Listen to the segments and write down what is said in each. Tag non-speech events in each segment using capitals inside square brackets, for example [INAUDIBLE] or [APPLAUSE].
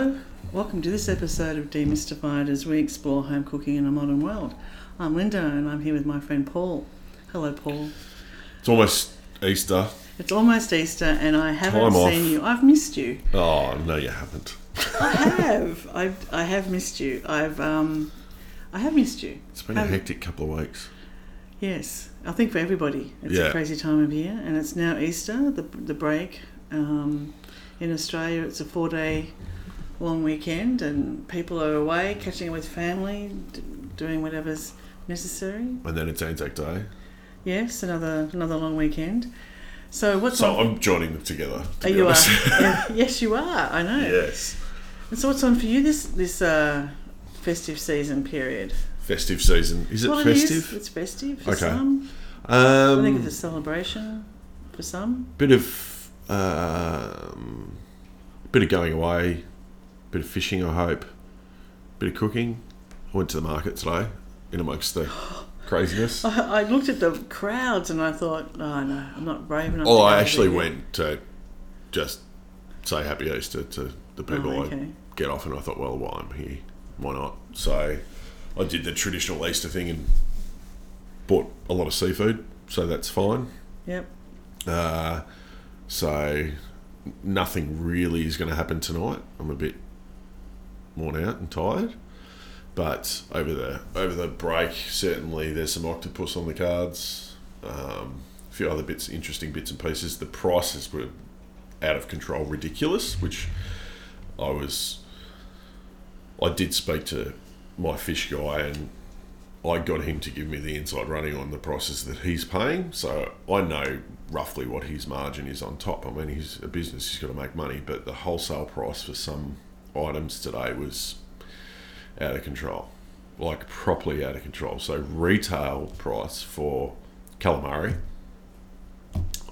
Welcome to this episode of Demystified as we explore home cooking in a modern world. I'm Linda and I'm here with my friend Paul. Hello, Paul. It's almost Easter. It's almost Easter and I haven't Time off. seen you. I've missed you. Oh no, you haven't. I have. I I have missed you. I've um, I have missed you. It's been a Have- hectic couple of weeks. Yes, I think for everybody, it's Yeah. a crazy time of year, and it's now Easter, the the break. Um, in Australia, it's a four day long weekend, and people are away, catching up with family, d- doing whatever's necessary. And then it's Anzac Day. Yes, another another long weekend. So what's So on? I'm joining them together. To Oh, you are. honest. [LAUGHS] Yeah, yes, you are. I know. yes. And so what's on for you this this uh, festive season period? Festive season. Is it well, it is. festive? It's festive for Okay. some. I think Um, it's a celebration for some. bit of um, bit of going away, bit of fishing. I hope. Bit of cooking. I went to the market today, in amongst the [GASPS] craziness. I, I looked at the crowds and I thought, oh no, I'm not brave enough. Oh, I actually there." went to just say Happy Easter to the people Oh, I okay. get off, and I thought, well, while I'm here, why not? So I did the traditional Easter thing and bought a lot of seafood, so that's fine. Yep. Uh, so nothing really is going to happen tonight. I'm a bit worn out and tired. But over the over the break, certainly there's some octopus on the cards. Um, a few other bits, interesting bits and pieces. The prices were out of control, ridiculous. Which I was. I did speak to my fish guy, and I got him to give me the inside running on the prices that he's paying. So I know roughly what his margin is on top. I mean, he's a business; he's got to make money. But the wholesale price for some items today was out of control, like properly out of control. So retail price for calamari,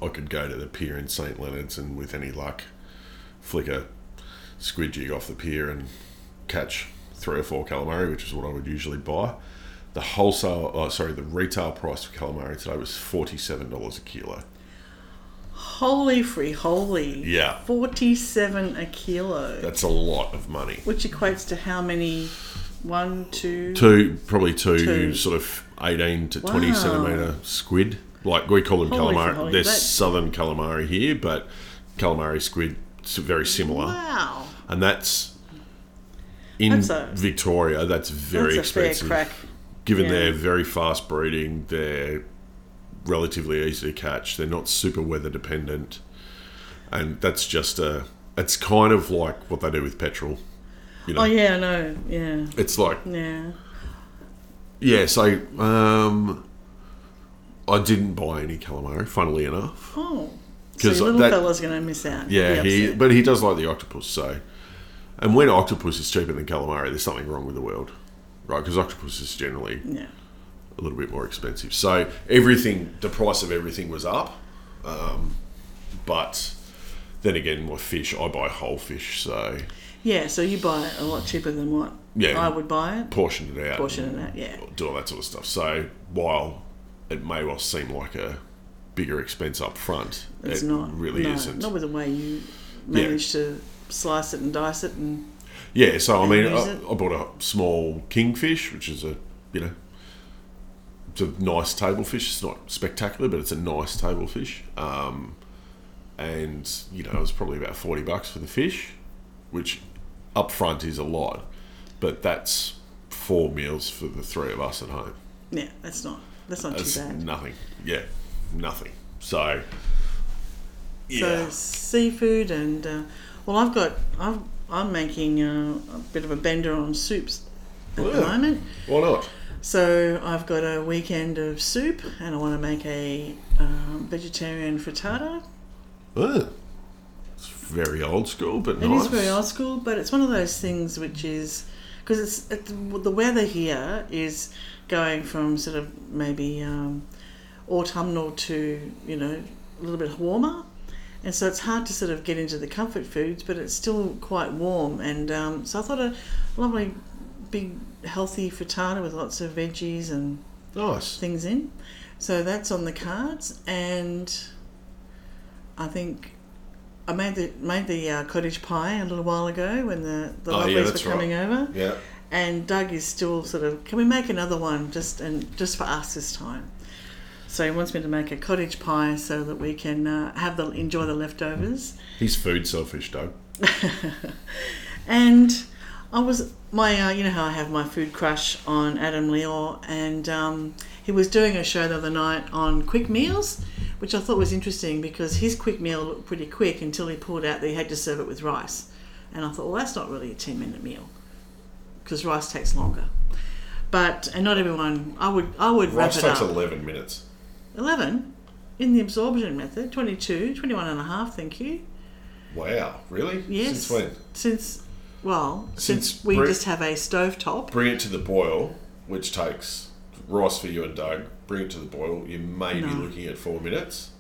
I could go to the pier in St Leonard's and with any luck, flick a squid jig off the pier and catch three or four calamari, which is what I would usually buy. The wholesale, oh, sorry, the retail price for calamari today was forty-seven dollars a kilo. Holy free holy. Yeah. 47 a kilo. That's a lot of money. which equates to how many? One, two. Two, probably two, Two. sort of eighteen to twenty centimeter squid. Like we call them Holy calamari. holy, There's that- southern calamari here, but calamari squid very similar, Wow. and that's in That's a- Victoria. That's very That's expensive. crack. Given Yeah. they're very fast breeding, they're relatively easy to catch. They're not super weather dependent, and that's just a. It's kind of like what they do with petrol. You know, Oh, yeah, I know. Yeah. it's like Yeah. yeah. So um, I didn't buy any calamari. Funnily enough, Oh. So 'Cause your little that- fella's going to miss out. yeah. He but he does like the octopus. So, and when octopus is cheaper than calamari, there's something wrong with the world, right? Because octopus is generally Yeah. A little bit more expensive. So everything, the price of everything was up. Um, but then again, my fish, I buy whole fish, so Yeah, so you buy it a lot cheaper than what Yeah. I would buy it. portion it out, Portion of that, yeah. do all that sort of stuff. So while it may well seem like a bigger expense up front, It's it not. really no, isn't. Not with the way you manage to slice it and dice it and Yeah, so I mean, I. I bought a small kingfish, which is a you know, it's a nice table fish. It's not spectacular, but it's a nice table fish. Um, and you know, it was probably about forty bucks for the fish, which up front is a lot, but that's four meals for the three of us at home. yeah, that's not that's not That's too bad. nothing. Yeah, nothing. So yeah, So seafood and uh, well, I've got I've, I'm making uh, a bit of a bender on soups at the moment. why not? So I've got a weekend of soup, and I want to make a um, vegetarian frittata. Oh, it's very old school, but It is nice. very old school, but it's one of those things which is because it's, it's the weather here is going from sort of maybe um, autumnal to you know a little bit warmer, and so it's hard to sort of get into the comfort foods, but it's still quite warm. And um, so I thought a lovely big healthy frittata with lots of veggies and Nice. things in. So that's on the cards, and I think I made the made the uh, cottage pie a little while ago when the the Oh, yeah, were coming over, Yeah. and Doug is still sort of, can we make another one just and just for us this time? So he wants me to make a cottage pie so that we can uh, have the enjoy the leftovers. He's food selfish, Doug. [LAUGHS] And I was my, uh, you know how I have my food crush on Adam Liaw, and um, he was doing a show the other night on quick meals, which I thought was interesting because his quick meal looked pretty quick until he pulled out that he had to serve it with rice, and I thought, well, that's not really a ten minute meal because rice takes longer. But and not everyone. I would I would wrap Rice it takes up. 11 minutes. 11 in the absorption method 22 21 and a half thank you Wow. Really? yes Since when? since well since, Since we Brit- just have a stove top Bring it to the boil, which takes rice for you and Doug. Bring it to the boil. You may be looking at four minutes.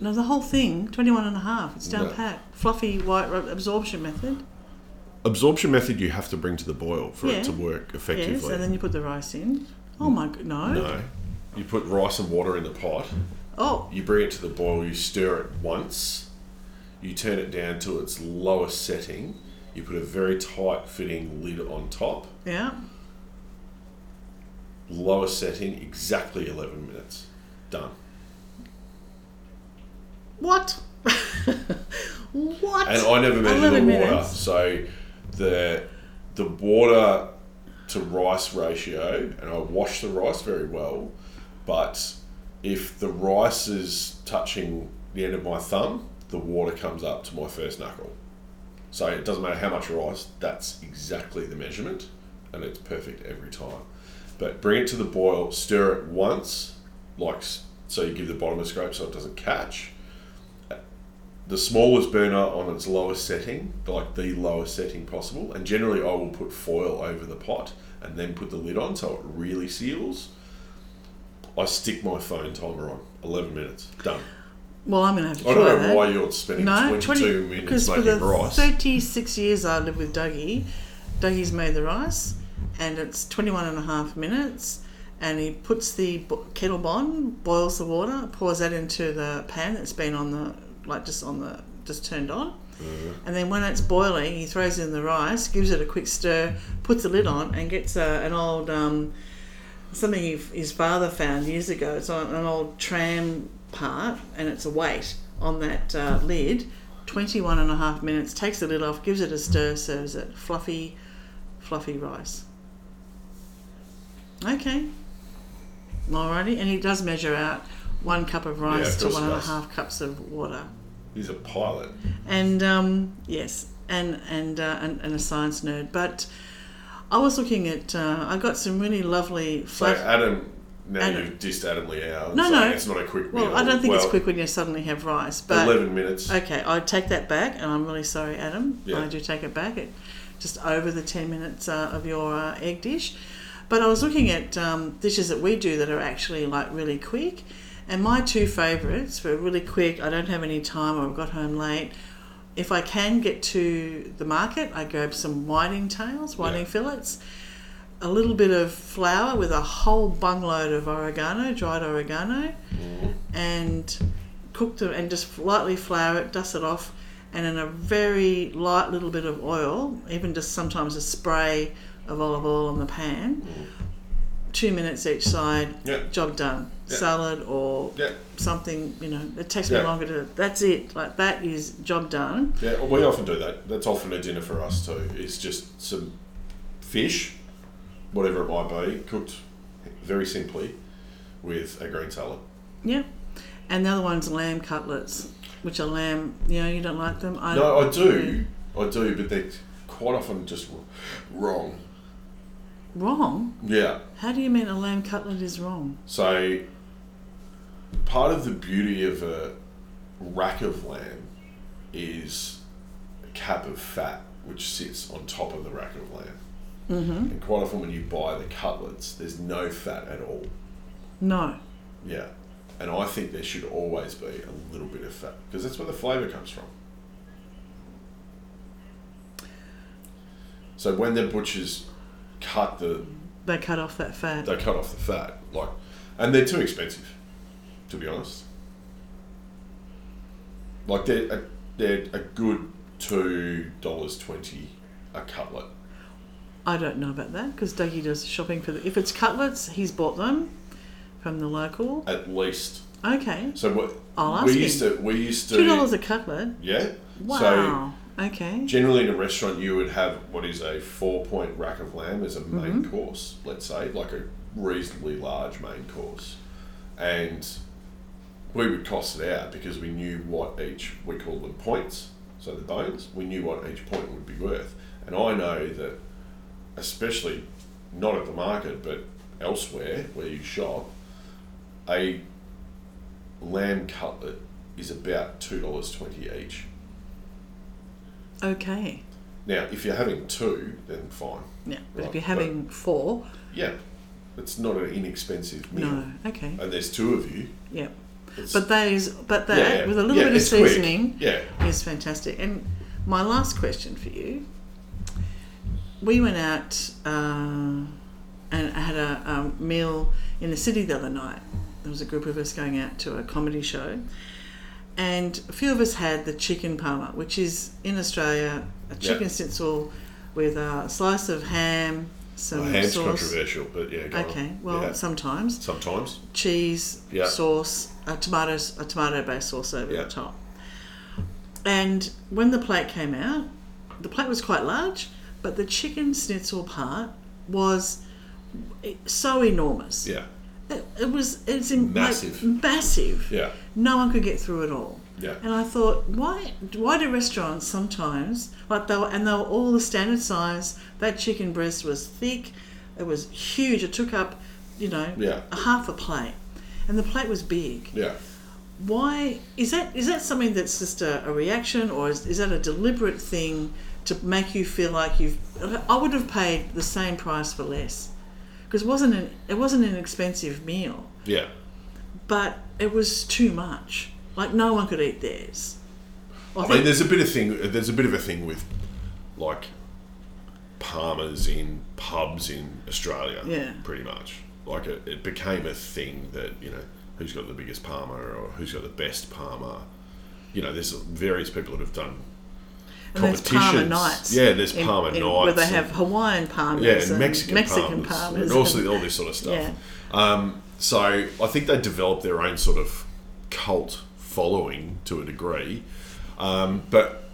no the whole thing 21 and a half it's down No. pat fluffy white absorption method Absorption method you have to bring to the boil for Yeah. it to work effectively. yes and then you put the rice in oh mm. my god no, no. You put rice and water in the pot. oh You bring it to the boil. You stir it once. You turn it down to its lowest setting. You put a very tight fitting lid on top. yeah Lowest setting, exactly 11 minutes. Done. what [LAUGHS] what And I never measure the 11 water. minutes. So the the water to rice ratio, and I wash the rice very well, but if the rice is touching the end of my thumb, the water comes up to my first knuckle. So it doesn't matter how much rice, that's exactly the measurement, and it's perfect every time. But bring it to the boil, stir it once, like so you give the bottom a scrape so it doesn't catch the smallest burner on its lowest setting, like the lowest setting possible. And generally, I will put foil over the pot and then put the lid on so it really seals. I stick my phone timer on 11 minutes. Done. Well i'm gonna have to I try don't know that why you're spending No, 22 20, minutes because for the rice. 36 years I lived with Dougie, Dougie's made the rice and it's 21 and a half minutes and he puts the kettle on, boils the water, pours that into the pan that's been on the, like just on the, just turned on. Mm-hmm. And then when it's boiling, he throws in the rice, gives it a quick stir, puts the lid on, and gets a, an old um, something he, his father found years ago. It's on an old tram part, and it's a weight on that uh, lid. 21 and a half minutes, takes the lid off, gives it a stir, serves it. Fluffy, fluffy rice. Okay. Alrighty, and he does measure out one cup of Yeah, rice of to course one and a does. half cups of water. He's a pilot. And um, yes, and and, uh, and and a science nerd. But I was looking at. Uh, I got some really lovely. So Fluff- Adam, now Adam. you've dissed Adam Liaw. and No, no. It's not a quick well, meal. I don't think it's quick when you suddenly have rice. But 11 minutes. okay, I take that back, and I'm really sorry, Adam. Yeah. I do take it back. It just over the ten minutes uh, of your uh, egg dish. But I was looking at um, dishes that we do that are actually like really quick, and my two favourites were really quick. I don't have any time, or I've got home late. If I can get to the market, I grab some whiting tails, whiting Yeah. fillets, a little bit of flour with a whole bungload of oregano, dried oregano, and cook them and just lightly flour it, dust it off, and in a very light little bit of oil, even just sometimes a spray of olive oil on the pan. Two minutes each side, Yeah. job done. Yeah. Salad or Yeah. something, you know, it takes me longer to. That's it. Like that is job done. Yeah, we often do that. That's often a dinner for us too. It's just some fish, whatever it might be, cooked very simply with a green salad. Yeah. And the other one's lamb cutlets, which are lamb. You know, you don't like them. I, No, I do, I do, but they're quite often just wrong. Wrong. Yeah. How do you mean a lamb cutlet is wrong? So part of the beauty of a rack of lamb is a cap of fat which sits on top of the rack of lamb. Mm-hmm. And quite often when you buy the cutlets, there's no fat at all. No. Yeah. And I think there should always be a little bit of fat because that's where the flavour comes from. So when the butchers cut the, They cut off that fat. they cut off the fat, like, and they're too expensive, to be honest. Like they're, uh, they're a good two dollars twenty a cutlet. I don't know about that because Dougie does shopping for the. If it's cutlets, he's bought them from the local. at least. Okay, So what I'll ask we him. used to we used to two dollars a cutlet. yeah. Wow. So okay. generally in a restaurant you would have what is a four point rack of lamb as a main Mm-hmm. course, let's say, like a reasonably large main course. And we would cost it out because we knew what each we call them points, so the bones, we knew what each point would be worth. And I know that especially not at the market but elsewhere where you shop, a lamb cutlet is about two dollars twenty each. Okay. Now, if you're having two, then fine. Yeah, but if you're having four, Yeah, it's not an inexpensive meal. no. Okay. And there's two of you. Yeah. But those, but that yeah, with a little yeah, bit of it's quick. seasoning Yeah, is fantastic. And my last question for you: We went out uh, and had a um, meal in the city the other night. There was a group of us going out to a comedy show, and a few of us had the chicken parma, which is in Australia a chicken schnitzel with a slice of ham, some well, ham's sauce. controversial, but yeah. Go Okay, on. well, Yeah. sometimes sometimes. cheese, Yeah. sauce, a tomato, a tomato-based sauce over Yeah. the top. And when the plate came out, the plate was quite large, but the chicken schnitzel part was so enormous. Yeah, It, it was it's in, like, Massive. massive. yeah, No one could get through it all. yeah. And I thought, why? Why do restaurants sometimes like they were, and they were all the standard size? That chicken breast was thick, it was huge. It took up, you know, Yeah. a half a plate, and the plate was big. Yeah. Why is that? Is that something that's just a, a reaction, or is, is that a deliberate thing to make you feel like you've? I would have paid the same price for less, because it wasn't an it wasn't an expensive meal, Yeah. but it was too much. Like no one could eat theirs. I mean, there's a bit of thing. There's a bit of a thing with, like, parmas in pubs in Australia. Yeah. Pretty much. Like it, it became a thing that you know who's got the biggest parma or who's got the best parma. You know, there's various people that have done And there's Parma nights. Yeah, there's in- Parma in- nights Where they have Hawaiian parmas yeah, and Mexican, Mexican parmas, parmas. and also and- all this sort of stuff. yeah. Um, so I think they developed their own sort of cult following to a degree. Um, but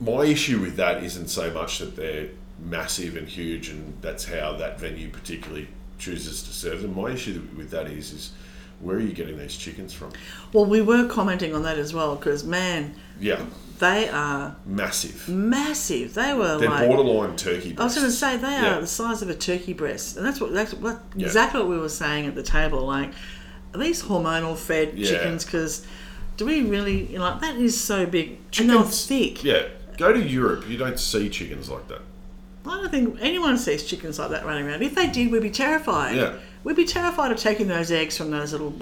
my issue with that isn't so much that they're massive and huge, and that's how that venue particularly chooses to serve them. My issue with that is, is where are you getting these chickens from? Well, we were commenting on that as well because man, Yeah, they are massive. massive. They were They're like borderline turkey. I was going to say they Yeah. are the size of a turkey breast, and that's what that's what Yeah. exactly what we were saying at the table. Like, are these hormonal fed Yeah. chickens? Because do we really you know, like that is so big and they're thick. Yeah, go to Europe. You don't see chickens like that. I don't think anyone sees chickens like that running around. If they did, we'd be terrified. Yeah. We'd be terrified of taking those eggs from those little.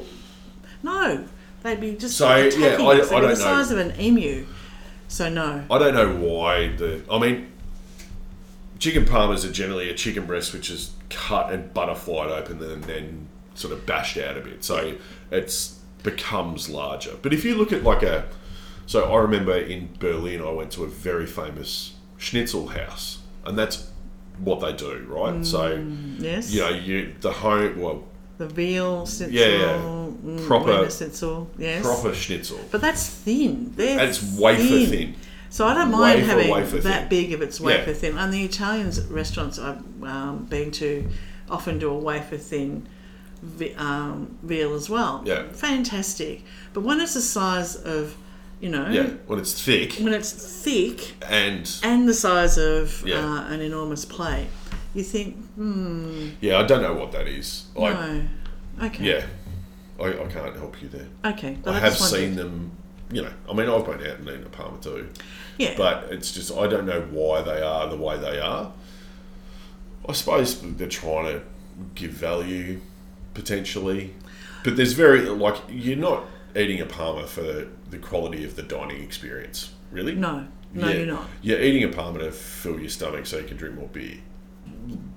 No, they'd be just So, yeah, I- us. They'd be don't the know. size of an emu. So no. I don't know why the. I mean, chicken parmas are generally a chicken breast which is cut and butterflied open and then sort of bashed out a bit, so it's becomes larger. But if you look at like a, so I remember in Berlin I went to a very famous schnitzel house, and that's what they do, right? So Yes. you know you the home well The veal schnitzel. Yeah, mm, Proper- schnitzel. Yes. proper schnitzel. But that's thin. They're It's wafer thin. So I don't mind Wafer, having wafer that thin. big if it's wafer Yeah. thin. And the Italians restaurants I've um, been to often do a wafer thin um, veal as well. Yeah. Fantastic. But when it's the size of, you know, Yeah, when it's thick when it's thick and and the size of Yeah. uh, an enormous plate, you think, hmm, yeah, I don't know what that is. I, no. Okay. Yeah, I, I can't help you there. Okay. I have seen them. You know, I mean, I've been out and eaten a parma too, Yeah. but it's just I don't know why they are the way they are. I suppose they're trying to give value, potentially, but there's very like you're not eating a parma for the quality of the dining experience, really. no. No, Yeah. you're not. You're eating a parma to fill your stomach so you can drink more beer.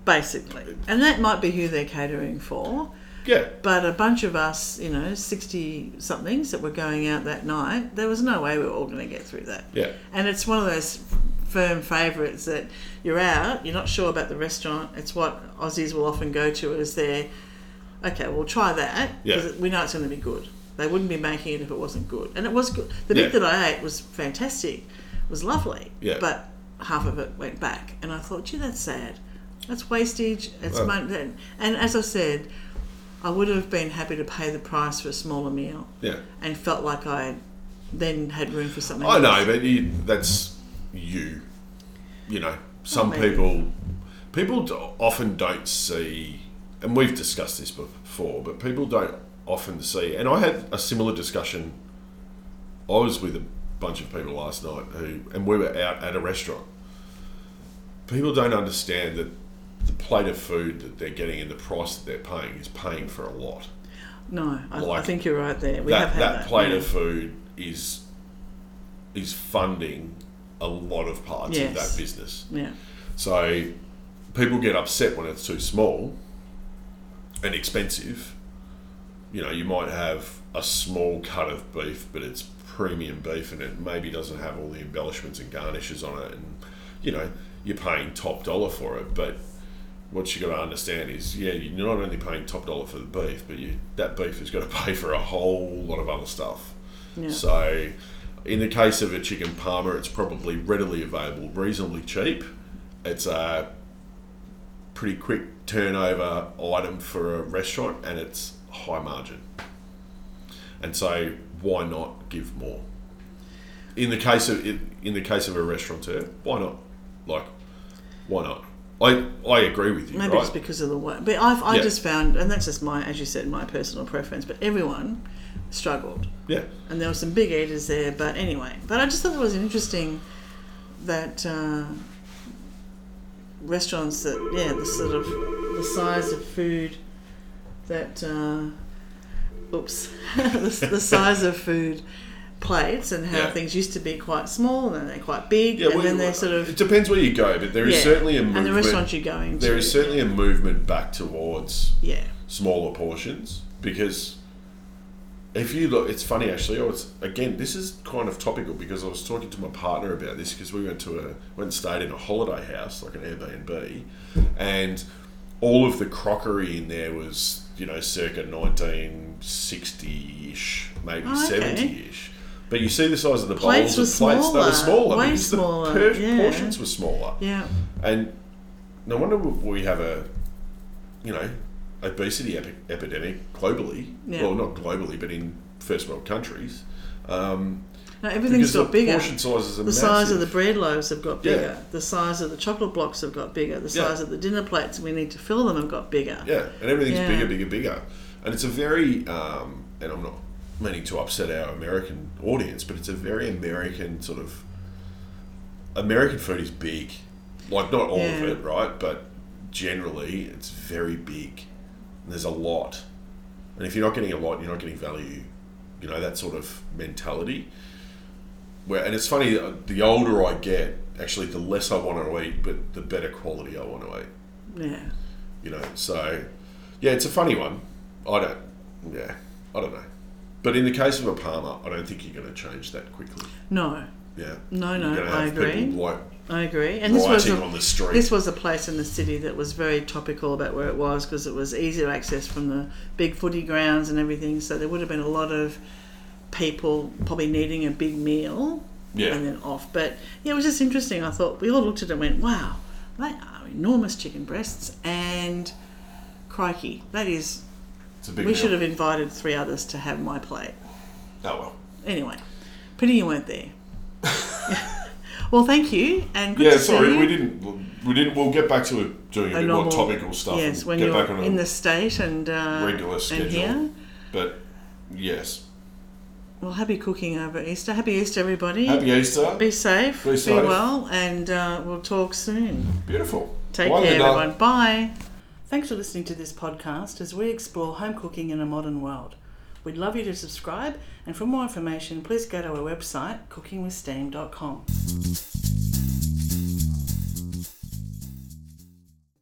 basically. And that might be who they're catering for. Yeah. But a bunch of us, you know, 60 somethings that were going out that night, there was no way we were all going to get through that. Yeah. And it's one of those firm favourites that you're out, you're not sure about the restaurant. It's what Aussies will often go to as their, okay, we'll try that because Yeah. we know it's going to be good. They wouldn't be making it if it wasn't good. And it was good. The Yeah. bit that I ate was fantastic. It was lovely. Yeah. But half of it went back. And I thought, gee, that's sad. That's wastage. It's Well- mon- and as I said, I would have been happy to pay the price for a smaller meal Yeah. and felt like I then had room for something I else. know, but you, that's you. You know, some maybe. people people often don't see, and we've discussed this before, but people don't often see. And I had a similar discussion. I was with a bunch of people last night who, and we were out at a restaurant. People don't understand that the plate of food that they're getting and the price that they're paying is paying for a lot. No, I, I think you're right there. We that have had that, that. plate yeah. of food is is funding a lot of parts of that business. Yeah, So people get upset when it's too small and expensive. You know, you might have a small cut of beef, but it's premium beef and it maybe doesn't have all the embellishments and garnishes on it. And, you know, you're paying top dollar for it. But what you got to understand is, yeah, you're not only paying top dollar for the beef, but you, that beef has got to pay for a whole lot of other stuff. yeah. So, in the case of a chicken parma, it's probably readily available, reasonably cheap. It's a pretty quick turnover item for a restaurant, and it's high margin. And so, why not give more? In the case of in the case of a restaurateur, why not? Like, why not? I I agree with you. Maybe right? it's because of the way. But I've, I Yeah. just found, and that's just my, as you said, my personal preference. But everyone struggled, yeah, and there were some big eaters there. But anyway, but I just thought it was interesting that uh, restaurants that yeah, the sort of the size of food that uh, oops, [LAUGHS] the, the size of food plates and how Yeah. things used to be quite small and then they're quite big yeah. and well, then they're sort it depends where you go, but there is yeah. certainly a and movement. the restaurants you're going to there is certainly a movement back towards yeah smaller portions because if you look, it's funny actually. I was again. This is kind of topical because I was talking to my partner about this because we went to a went and stayed in a holiday house like an Airbnb, and all of the crockery in there was you know circa nineteen sixty ish, maybe Oh, okay. seventy ish. But you see the size of the Plates bowls were of plates; they were smaller, smaller. way because the per- yeah. portions were smaller. yeah And no wonder we have a, you know, obesity epi- epidemic globally. Yeah. Well, not globally, but in first world countries. Um, no, everything's because got the bigger portion sizes are the size of the bread loaves have got Yeah. bigger. The size of the chocolate blocks have got bigger. The Yeah. size of the dinner plates we need to fill them have got bigger. Yeah, and everything's Yeah. bigger, bigger, bigger. And it's a very, um, and I'm not meaning to upset our American audience, but it's a very American sort of. American food is big. Like, not all of it, right? But generally, it's very big. And there's a lot. And if you're not getting a lot, you're not getting value. You know, that sort of mentality. Where, and it's funny, uh, the older I get, actually, the less I want to eat, but the better quality I want to eat Yeah. you know. So, yeah, it's a funny one. I don't, yeah, I don't know. But in the case of a Parma, I don't think you're going to change that quickly. No, Yeah. no, no. I agree. like I agree. And this was a, on the street. this was a place in the city that was very topical about where it was because it was easy to access from the big footy grounds and everything. So there would have been a lot of people probably needing a big meal yeah, and then off. But yeah, it was just interesting. I thought we all looked at it and went, "Wow, they are enormous chicken breasts." And crikey, that is. it's a big. We meal. should have invited three others to have my plate. Oh well. Anyway, pity you weren't there. [LAUGHS] well, thank you, and good Yeah, to sorry, we didn't. We didn't. We'll get back to it, doing a, A bit normal- more topical stuff. Yes, when get you're back on in the state and uh, regular schedule. and here. But yes, Well, happy cooking over Easter. Happy Easter, everybody. happy Easter. Be safe. Be Be, safe. well, and uh, we'll talk soon. Beautiful. Take care, everyone. Bye. Thanks for listening to this podcast as we explore home cooking in a modern world. We'd love you to subscribe, and for more information, please go to our website, cookingwithsteam.com.